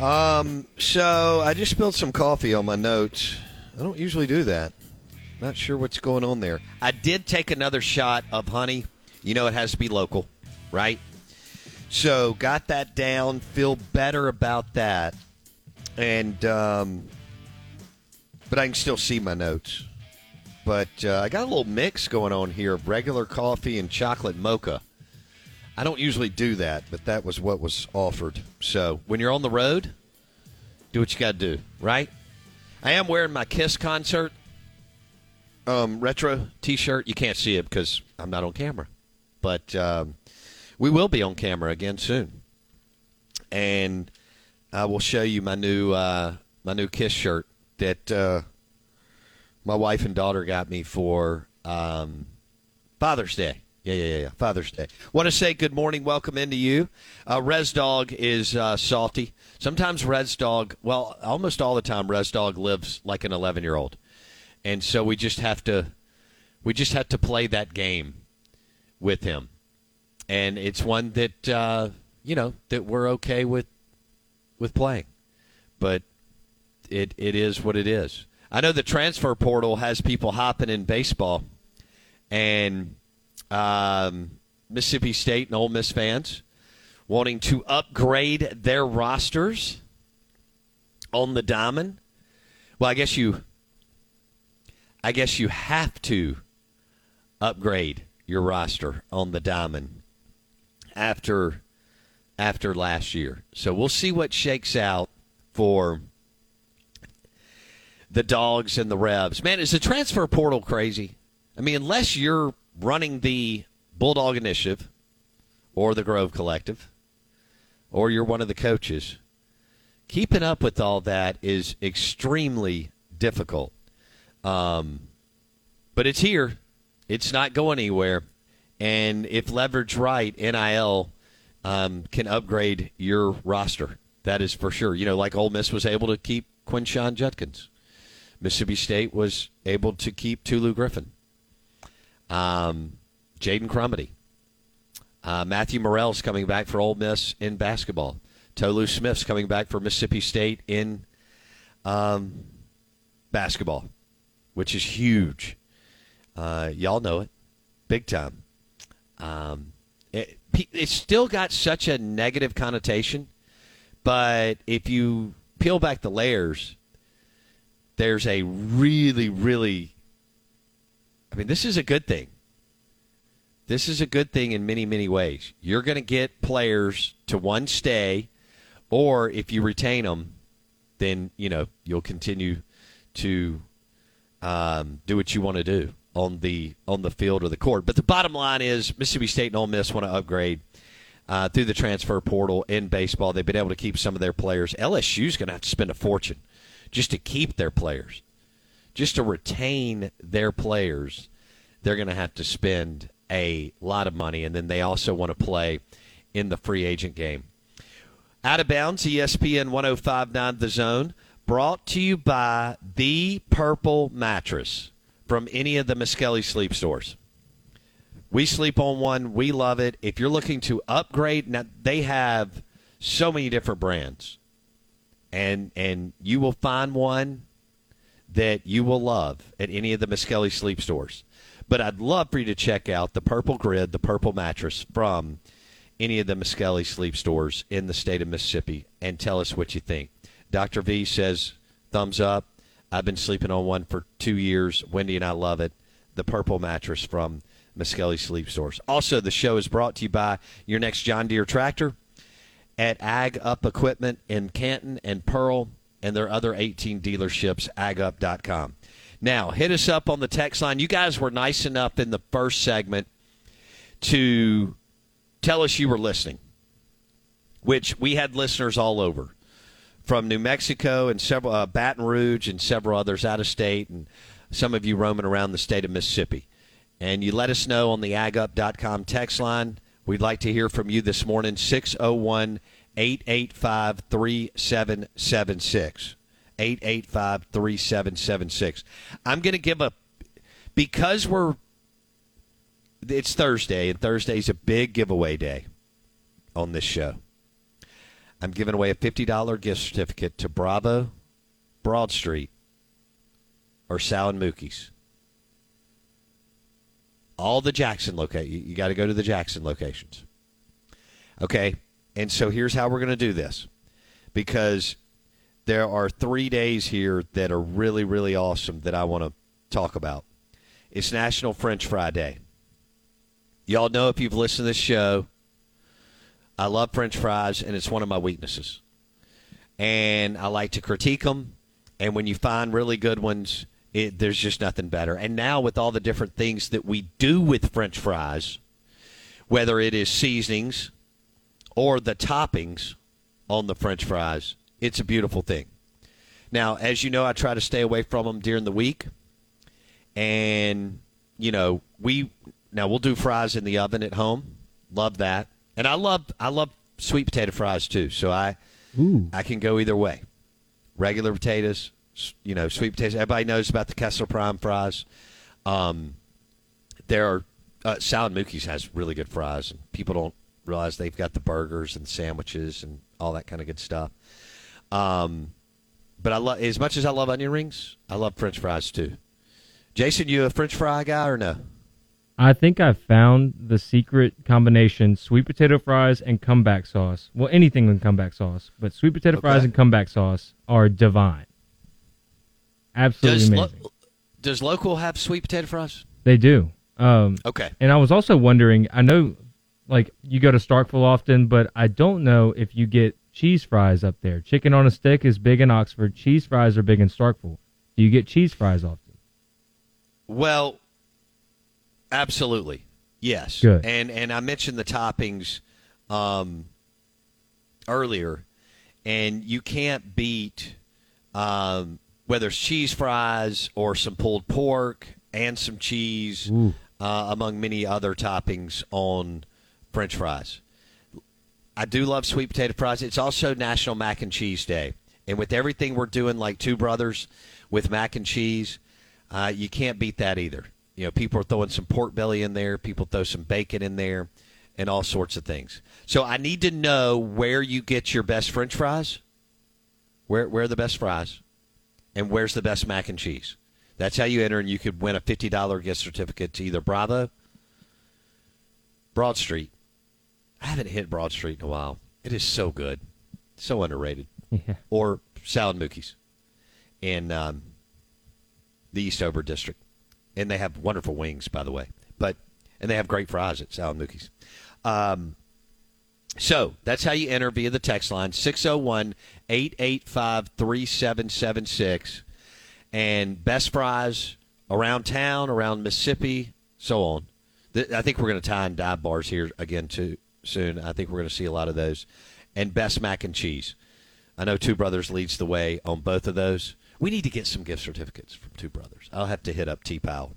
Um, so I just spilled some coffee on my notes. I don't usually do that. Not sure what's going on there. I did take another shot of honey. You know, it has to be local, right? So got that down. Feel better about that, and um, but I can still see my notes. But uh, I got a little mix going on here of regular coffee and chocolate mocha. I don't usually do that, but that was what was offered. So when you're on the road, do what you got to do, right? I am wearing my Kiss concert um, retro T-shirt. You can't see it because I'm not on camera, but um, we will be on camera again soon, and I will show you my new uh, my new Kiss shirt that uh, my wife and daughter got me for um, Father's Day. Yeah, yeah, yeah. Father's Day. Want to say good morning, welcome into you. Uh, Res Dog is uh, salty. Sometimes Res Dog, well, almost all the time, Res Dog lives like an 11 year old, and so we just have to, we just have to play that game with him, and it's one that uh, you know that we're okay with, with playing, but it it is what it is. I know the transfer portal has people hopping in baseball, and um, Mississippi State and Ole Miss fans wanting to upgrade their rosters on the diamond. Well, I guess you I guess you have to upgrade your roster on the diamond after after last year. So we'll see what shakes out for the dogs and the Rebs. Man, is the transfer portal crazy? I mean, unless you're running the Bulldog Initiative or the Grove Collective, or you're one of the coaches, keeping up with all that is extremely difficult. Um, but it's here, it's not going anywhere. And if leverage right, NIL um, can upgrade your roster. That is for sure. You know, like Ole Miss was able to keep Quinshon Judkins. Mississippi State was able to keep Tulu Griffin. Um, Jaden Crumedy. Uh, Matthew Murrell's coming back for Ole Miss in basketball. Tolu Smith's coming back for Mississippi State in um, basketball, which is huge. Uh, y'all know it, big time. Um, it, it's still got such a negative connotation, but if you peel back the layers, there's a really, really I mean, this is a good thing. This is a good thing in many, many ways. You're going to get players to one stay, or if you retain them, then you know you'll continue to um, do what you want to do on the on the field or the court. But the bottom line is Mississippi State and Ole Miss want to upgrade uh, through the transfer portal in baseball. They've been able to keep some of their players. LSU's going to have to spend a fortune just to keep their players just to retain their players they're going to have to spend a lot of money, and then they also want to play in the free agent game. Out of bounds, ESPN 1059 The Zone, brought to you by The Purple Mattress from any of the Miskelly sleep stores. We sleep on one. We love it. If you're looking to upgrade, now they have so many different brands, and and you will find one that you will love at any of the Miskelly sleep stores. But I'd love for you to check out the Purple Grid, the Purple Mattress from any of the Miskelly sleep stores in the state of Mississippi, and tell us what you think. Dr. V says thumbs up. I've been sleeping on one for two years. Wendy and I love it. The Purple Mattress from Miskelly Sleep Stores. Also, the show is brought to you by your next John Deere tractor at Ag Up Equipment in Canton and Pearl and their other 18 dealerships, agup.com. Now, hit us up on the text line. You guys were nice enough in the first segment to tell us you were listening, which we had listeners all over from New Mexico and several uh, Baton Rouge and several others out of state, and some of you roaming around the state of Mississippi. And you let us know on the agup.com text line. We'd like to hear from you this morning, 601 885 3776. 885 3776. I'm going to give a, because we're, it's Thursday, and Thursday's a big giveaway day on this show. I'm giving away a $50 gift certificate to Bravo, Broad Street, or Sal and Mookie's. All the Jackson location. You, you got to go to the Jackson locations. Okay. And so here's how we're going to do this because there are three days here that are really, really awesome that I want to talk about. It's National French Fry Day. Y'all know if you've listened to this show, I love French fries, and it's one of my weaknesses. And I like to critique them. And when you find really good ones, it, there's just nothing better. And now, with all the different things that we do with French fries, whether it is seasonings or the toppings on the French fries, it's a beautiful thing. Now, as you know, I try to stay away from them during the week. And, you know, we now we'll do fries in the oven at home. Love that. And I love I love sweet potato fries too. So I Ooh. I can go either way. Regular potatoes, you know, sweet potatoes. Everybody knows about the Kessler Prime fries. Um, there are uh, Sal and Mookie's has really good fries, and people don't realize they've got the burgers and sandwiches and all that kind of good stuff. Um, but I love as much as I love onion rings, I love French fries too. Jason, you a French fry guy or no? I think I found the secret combination: sweet potato fries and comeback sauce. Well, anything with comeback sauce, but sweet potato fries Okay. and comeback sauce are divine. Absolutely Does, lo- amazing. does local have sweet potato fries? they do. Um, Okay. and I was also wondering. I know, like you go to Starkville often, but I don't know if you get cheese fries up there. Chicken on a stick is big in Oxford. Cheese fries are big in Starkville. Do you get cheese fries often? Well, absolutely, yes. Good. And and I mentioned the toppings um, earlier, and you can't beat um, whether it's cheese fries or some pulled pork and some cheese, uh, among many other toppings on French fries. I do love sweet potato fries. It's also National Mac and Cheese Day. And with everything we're doing, like Two Brothers with mac and cheese, uh, you can't beat that either. You know, people are throwing some pork belly in there, people throw some bacon in there, and all sorts of things. So I need to know where you get your best French fries, where where are the best fries, and where's the best mac and cheese. That's how you enter, and you could win a fifty dollar gift certificate to either Bravo, Broad Street. I haven't hit Broad Street in a while. It is so good, so underrated. Yeah. Or Sal and Mookie's in um, the Eastover district, and they have wonderful wings, by the way. But and they have great fries at Sal and Mookie's. Um, so that's how you enter via the text line 601 885 3776. And best fries around town, around Mississippi, so on. I think we're going to tie in dive bars here again too soon. I think we're going to see a lot of those. And best mac and cheese. I know Two Brothers leads the way on both of those. We need to get some gift certificates from Two Brothers. I'll have to hit up T Powell.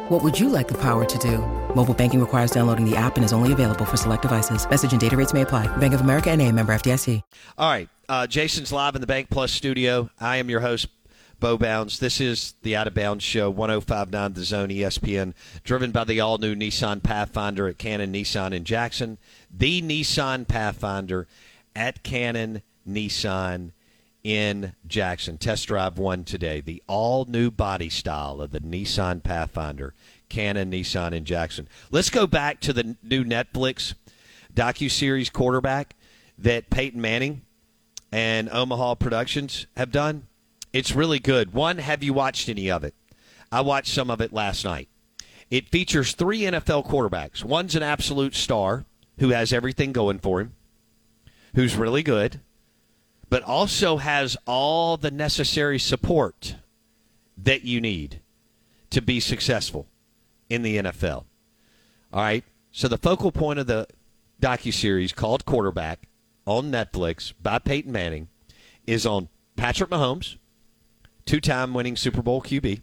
What would you like the power to do? Mobile banking requires downloading the app and is only available for select devices. Message and data rates may apply. Bank of America and a member FDIC. All right. Uh, Jason's live in the Bank Plus studio. I am your host, Bo Bounds. This is the Out of Bounds Show, 1059 The Zone ESPN, driven by the all new Nissan Pathfinder at Cannon Nissan in Jackson. The Nissan Pathfinder at Cannon Nissan in Jackson. Test drive one today. The all new body style of the Nissan Pathfinder, Cannon Nissan in Jackson. Let's go back to the new Netflix docu series quarterback that Peyton Manning and Omaha Productions have done. It's really good. One, have you watched any of it? I watched some of it last night. It features three NFL quarterbacks. One's an absolute star who has everything going for him, who's really good but also has all the necessary support that you need to be successful in the NFL. All right. So the focal point of the docu-series called Quarterback on Netflix by Peyton Manning is on Patrick Mahomes, two-time winning Super Bowl QB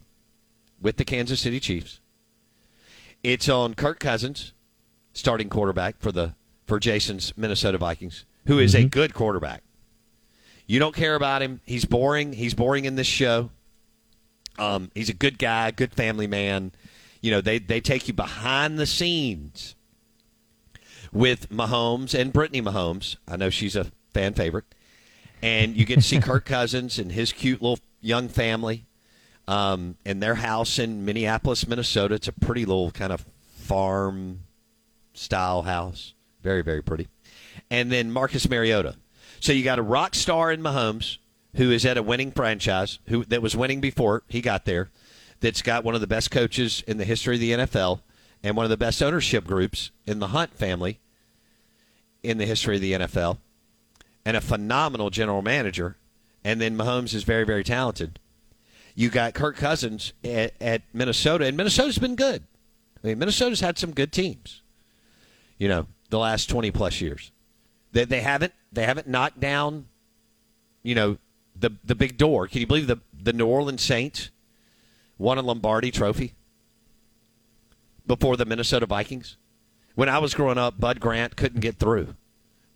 with the Kansas City Chiefs. It's on Kirk Cousins, starting quarterback for the for Jason's Minnesota Vikings, who is mm-hmm. a good quarterback. You don't care about him. He's boring. He's boring in this show. Um, he's a good guy, good family man. You know, they, they take you behind the scenes with Mahomes and Brittany Mahomes. I know she's a fan favorite. And you get to see Kirk Cousins and his cute little young family um, and their house in Minneapolis, Minnesota. It's a pretty little kind of farm style house. Very, very pretty. And then Marcus Mariota so you got a rock star in Mahomes who is at a winning franchise, who that was winning before he got there, that's got one of the best coaches in the history of the NFL and one of the best ownership groups in the Hunt family in the history of the NFL, and a phenomenal general manager. And then Mahomes is very, very talented. You got Kirk Cousins at, at Minnesota, and Minnesota's been good. I mean, Minnesota's had some good teams, you know, the last 20 plus years. They, they haven't they haven't knocked down, you know, the the big door. Can you believe the the New Orleans Saints won a Lombardi Trophy before the Minnesota Vikings? When I was growing up, Bud Grant couldn't get through.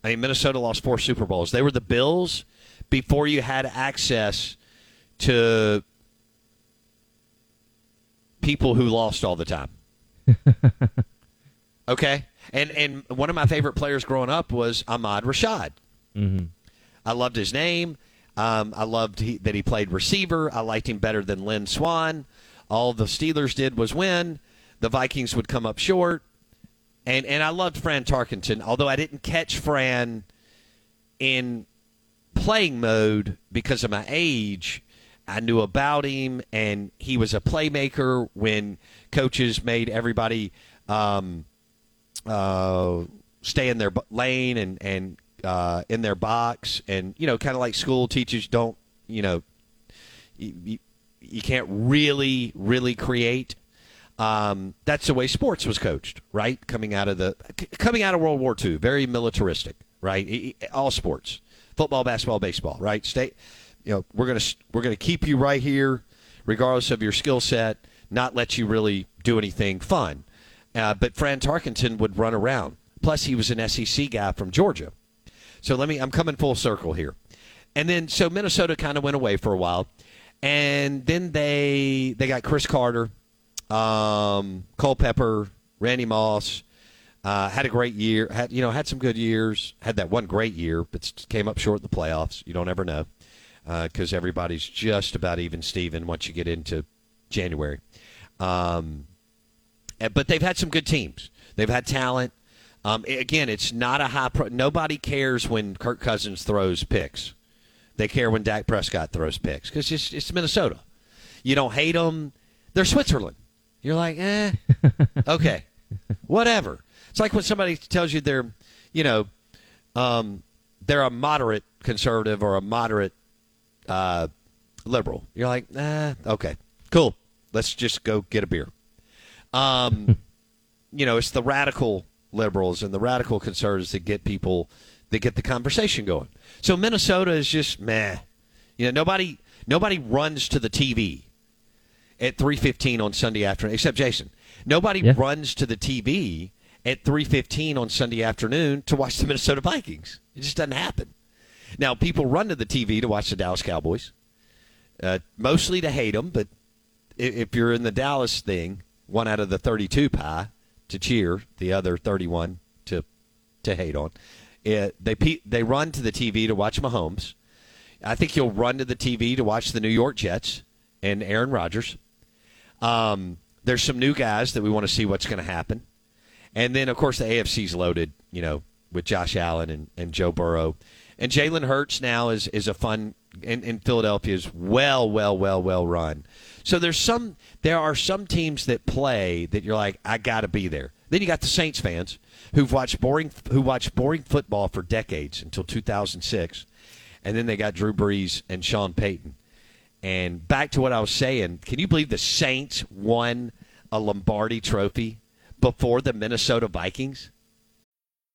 I mean, Minnesota lost four Super Bowls. They were the Bills before you had access to people who lost all the time. okay? And and one of my favorite players growing up was Ahmad Rashad. Mm-hmm. I loved his name. Um, I loved he, that he played receiver. I liked him better than Lynn Swann. All the Steelers did was win. The Vikings would come up short. And and I loved Fran Tarkenton, although I didn't catch Fran in playing mode because of my age. I knew about him, and he was a playmaker when coaches made everybody um, uh, stay in their lane and and uh, in their box, and you know, kind of like school teachers don't, you know, you, you, can't really really create. Um, that's the way sports was coached, right? Coming out of the coming out of World War II, very militaristic, right? All sports, football, basketball, baseball, right? State you know, we're gonna we're gonna keep you right here, regardless of your skill set, not let you really do anything fun. Uh, but Fran Tarkenton would run around. Plus, he was an SEC guy from Georgia. So let me, I'm coming full circle here. And then, so Minnesota kind of went away for a while. And then they they got Cris Carter, um, Culpepper, Randy Moss. Uh, had a great year. Had you know had some good years. Had that one great year, but came up short in the playoffs. You don't ever know because uh, everybody's just about even Steven once you get into January. Um, but they've had some good teams. They've had talent. Um, again, it's not a high. Pro- Nobody cares when Kirk Cousins throws picks. They care when Dak Prescott throws picks because it's, it's Minnesota. You don't hate them. They're Switzerland. You're like, eh, okay, whatever. It's like when somebody tells you they're, you know, um, they're a moderate conservative or a moderate uh, liberal. You're like, eh, okay, cool. Let's just go get a beer. Um, you know, it's the radical liberals and the radical conservatives that get people that get the conversation going. So Minnesota is just meh. You know, nobody nobody runs to the TV at 3:15 on Sunday afternoon except Jason. Nobody yeah. runs to the TV at 3:15 on Sunday afternoon to watch the Minnesota Vikings. It just doesn't happen. Now, people run to the TV to watch the Dallas Cowboys, uh, mostly to hate them. But if you're in the Dallas thing, one out of the 32 pie to cheer, the other 31 to to hate on. It, they they run to the TV to watch Mahomes. I think you'll run to the TV to watch the New York Jets and Aaron Rodgers. Um, there's some new guys that we want to see what's going to happen, and then of course the AFC's loaded. You know, with Josh Allen and, and Joe Burrow, and Jalen Hurts now is is a fun. And, and Philadelphia is well, well, well, well run. So there's some there are some teams that play that you're like, I got to be there. Then you got the Saints fans who've watched boring who watched boring football for decades until 2006, and then they got Drew Brees and Sean Payton. And back to what I was saying, can you believe the Saints won a Lombardi Trophy before the Minnesota Vikings?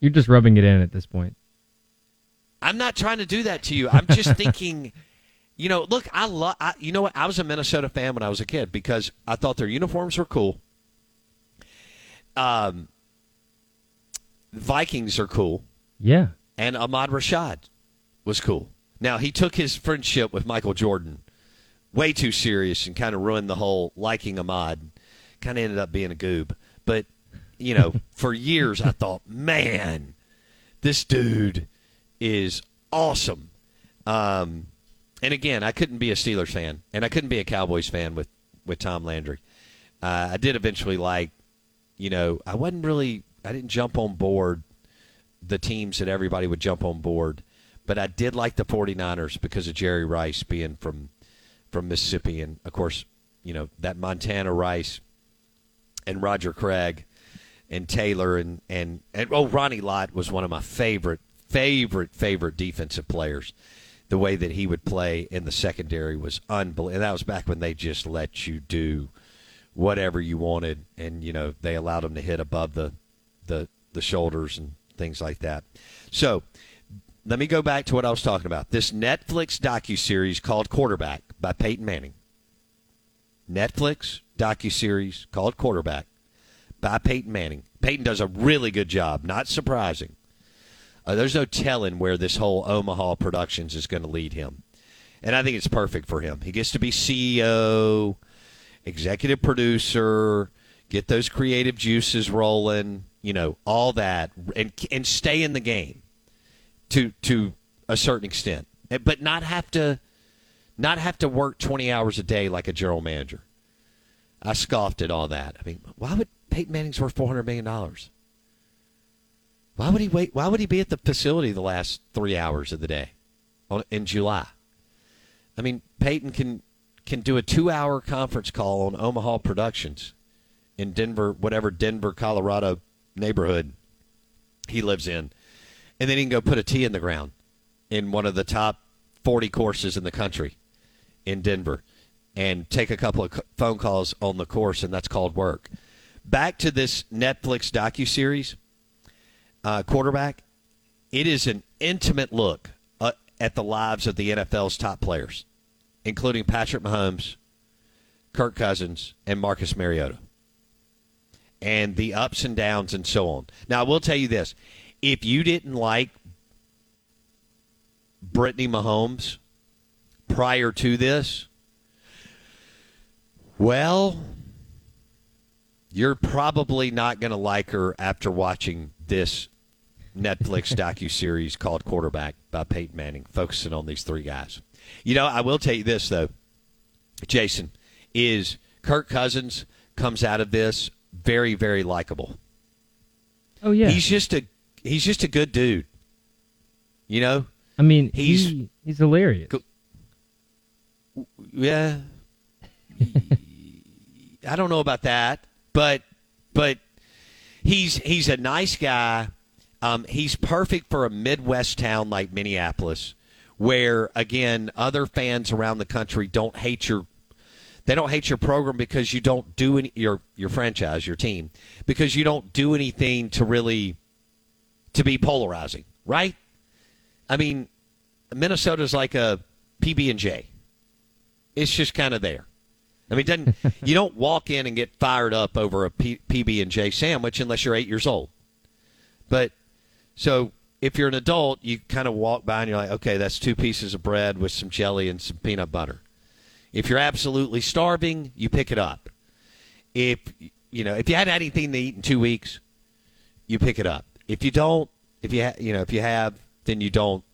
You're just rubbing it in at this point. I'm not trying to do that to you. I'm just thinking, you know, look, I love, you know what? I was a Minnesota fan when I was a kid because I thought their uniforms were cool. Um, Vikings are cool. Yeah. And Ahmad Rashad was cool. Now, he took his friendship with Michael Jordan way too serious and kind of ruined the whole liking Ahmad. Kind of ended up being a goob. You know, for years I thought, man, this dude is awesome. Um, and again, I couldn't be a Steelers fan, and I couldn't be a Cowboys fan with with Tom Landry. Uh, I did eventually like, you know, I wasn't really, I didn't jump on board the teams that everybody would jump on board, but I did like the 49ers because of Jerry Rice being from from Mississippi, and of course, you know that Montana Rice and Roger Craig and Taylor and, and, and oh Ronnie Lott was one of my favorite favorite favorite defensive players. The way that he would play in the secondary was unbelievable. That was back when they just let you do whatever you wanted, and you know they allowed him to hit above the the the shoulders and things like that. So let me go back to what I was talking about. This Netflix docu series called Quarterback by Peyton Manning. Netflix docu series called Quarterback by Peyton Manning. Peyton does a really good job. Not surprising. Uh, there's no telling where this whole Omaha Productions is going to lead him. and I think it's perfect for him. He gets to be CEO, executive producer, get those creative juices rolling, you know, all that, and and stay in the game to to a certain extent, but not have to not have to work twenty hours a day like a general manager. I scoffed at all that. I mean, why would Peyton Manning's worth four hundred million dollars? Why would he wait? Why would he be at the facility the last three hours of the day in July? I mean, Peyton can can do a two hour conference call on Omaha Productions in Denver, whatever Denver, Colorado neighborhood he lives in, and then he can go put a tee in the ground in one of the top forty courses in the country in Denver and take a couple of phone calls on the course, and that's called work. Back to this Netflix docu series uh, quarterback, it is an intimate look uh, at the lives of the NFL's top players, including Patrick Mahomes, Kirk Cousins, and Marcus Mariota, and the ups and downs and so on. Now, I will tell you this: if you didn't like Brittany Mahomes prior to this, well, you're probably not going to like her after watching this Netflix docu series called Quarterback by Peyton Manning, focusing on these three guys. You know, I will tell you this though, Jason, is Kirk Cousins comes out of this very, very likable. Oh yeah, he's just a he's just a good dude. You know, I mean, he's he, he's hilarious. Yeah, I don't know about that, but but he's he's a nice guy. Um, he's perfect for a Midwest town like Minneapolis, where again other fans around the country don't hate your they don't hate your program because you don't do any your your franchise your team because you don't do anything to really to be polarizing, right? I mean, Minnesota's like a PB and J. It's just kind of there. I mean, doesn't you don't walk in and get fired up over a PB and J sandwich unless you're eight years old. But so if you're an adult, you kind of walk by and you're like, okay, that's two pieces of bread with some jelly and some peanut butter. If you're absolutely starving, you pick it up. If you know, if you hadn't had anything to eat in two weeks, you pick it up. If you don't, if you ha- you know, if you have, then you don't,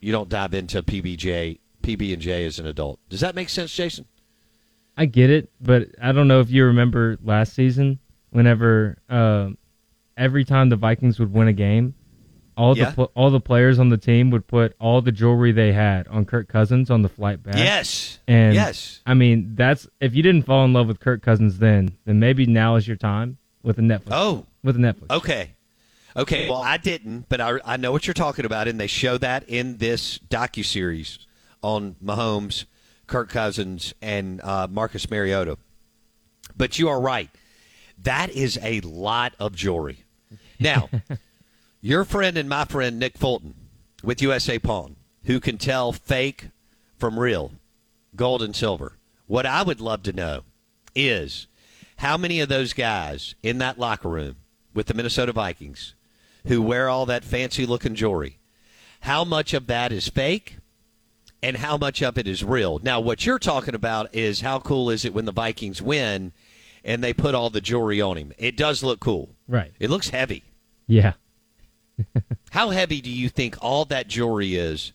you don't dive into PBJ, PB and J as an adult. Does that make sense, Jason? I get it, but I don't know if you remember last season, whenever uh, every time the Vikings would win a game, all Yeah. the pl- all the players on the team would put all the jewelry they had on Kirk Cousins on the flight back. Yes. And yes. I mean, that's if you didn't fall in love with Kirk Cousins then, then maybe now is your time with a Netflix. Oh. with a Netflix. Okay. Okay. Well, I didn't, but I, I know what you're talking about, and they show that in this docu series on Mahomes, Kirk Cousins, and uh, Marcus Mariota. But you are right. That is a lot of jewelry. Now, your friend and my friend Nick Fulton with USA Pawn, who can tell fake from real, gold and silver. What I would love to know is how many of those guys in that locker room with the Minnesota Vikings who wear all that fancy looking jewelry, how much of that is fake and how much of it is real? Now, what you're talking about is how cool is it when the Vikings win and they put all the jewelry on him? It does look cool. Right. It looks heavy. Yeah. How heavy do you think all that jewelry is?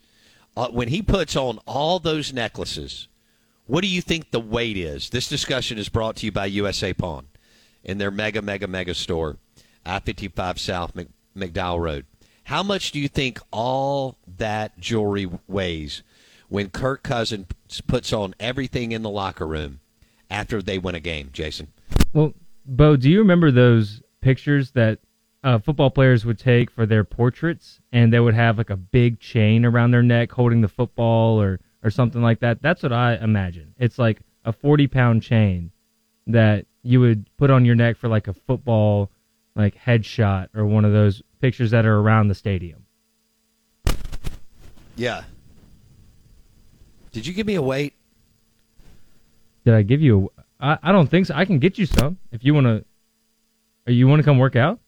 Uh, when he puts on all those necklaces, what do you think the weight is? This discussion is brought to you by USA Pawn in their mega, mega, mega store, I 55 South Mc, McDowell Road. How much do you think all that jewelry weighs when Kirk Cousins puts on everything in the locker room after they win a game, Jason? Well, Bo, do you remember those pictures that uh, football players would take for their portraits, and they would have like a big chain around their neck holding the football or or something like that? That's what I imagine. It's like a forty pound chain that you would put on your neck for like a football like headshot or one of those pictures that are around the stadium. Yeah. Did you give me a weight? Did I give you? A, I I don't think so. I can get you some if you want to. Or you want to come work out?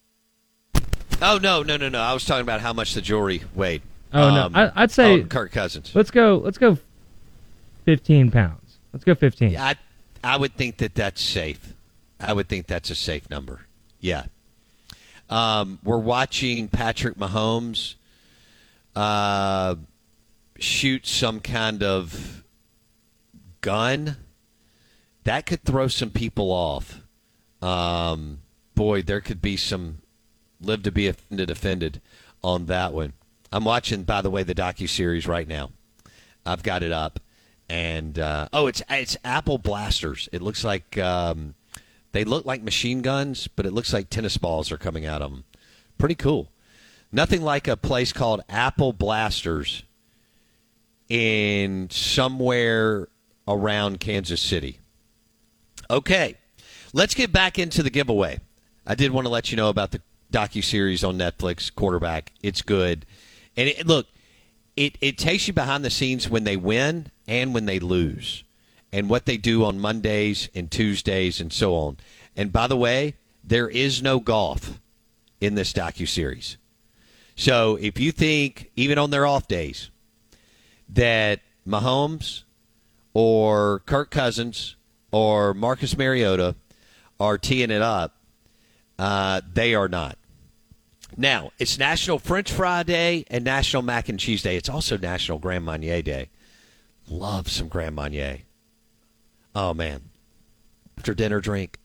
Oh no, no, no, no! I was talking about how much the jewelry weighed. Oh Um, no, I, I'd say Kirk Cousins. Let's go. Let's go. 15 pounds. Let's go 15. Yeah, I, I would think that that's safe. I would think that's a safe number. Yeah. Um, we're watching Patrick Mahomes uh, shoot some kind of gun. That could throw some people off. Um, boy, there could be some live to be offended, offended on that one. I'm watching, by the way, the docu series right now. I've got it up, and uh, oh, it's it's Apple blasters. It looks like um, they look like machine guns, but it looks like tennis balls are coming out of them. Pretty cool. Nothing like a place called Apple Blasters in somewhere around Kansas City. Okay, let's get back into the giveaway. I did want to let you know about the docu series on Netflix, Quarterback. It's good, and it, look, it it takes you behind the scenes when they win and when they lose, and what they do on Mondays and Tuesdays and so on. And by the way, there is no golf in this docu series. So if you think even on their off days that Mahomes or Kirk Cousins or Marcus Mariota are teeing it up, uh, they are not. Now, it's National French Fry Day and National Mac and Cheese Day. It's also National Grand Marnier Day. Love some Grand Marnier. Oh, man. After dinner drink,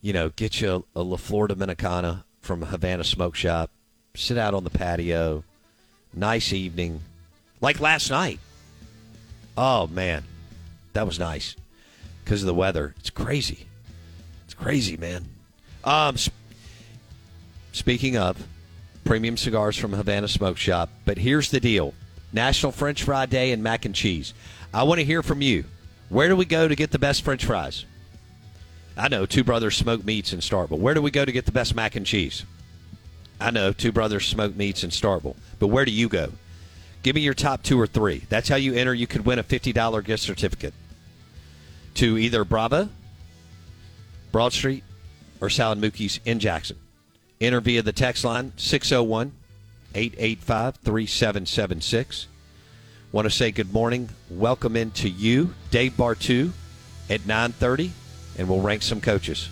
you know, get you a, a La Flor Dominicana from Havana Smoke Shop sit out on the patio, nice evening, like last night. Oh man, that was nice because of the weather. It's crazy. It's crazy, man. Um, sp- speaking of premium cigars from Havana Smoke Shop, but here's the deal: National French Fry Day and mac and cheese. I want to hear from you. Where do we go to get the best French fries? I know Two Brothers smoke Meats in Starkville. Where do we go to get the best mac and cheese? I know Two Brothers smoke Meats in Starkville. But where do you go? Give me your top two or three. That's how you enter. You could win a $50 gift certificate to either Bravo, Broad Street, or Sal and Mookie's in Jackson. Enter via the text line 601 885 3776. Want to say good morning. Welcome into you, Dave Bartoo, at 930, and we'll rank some coaches.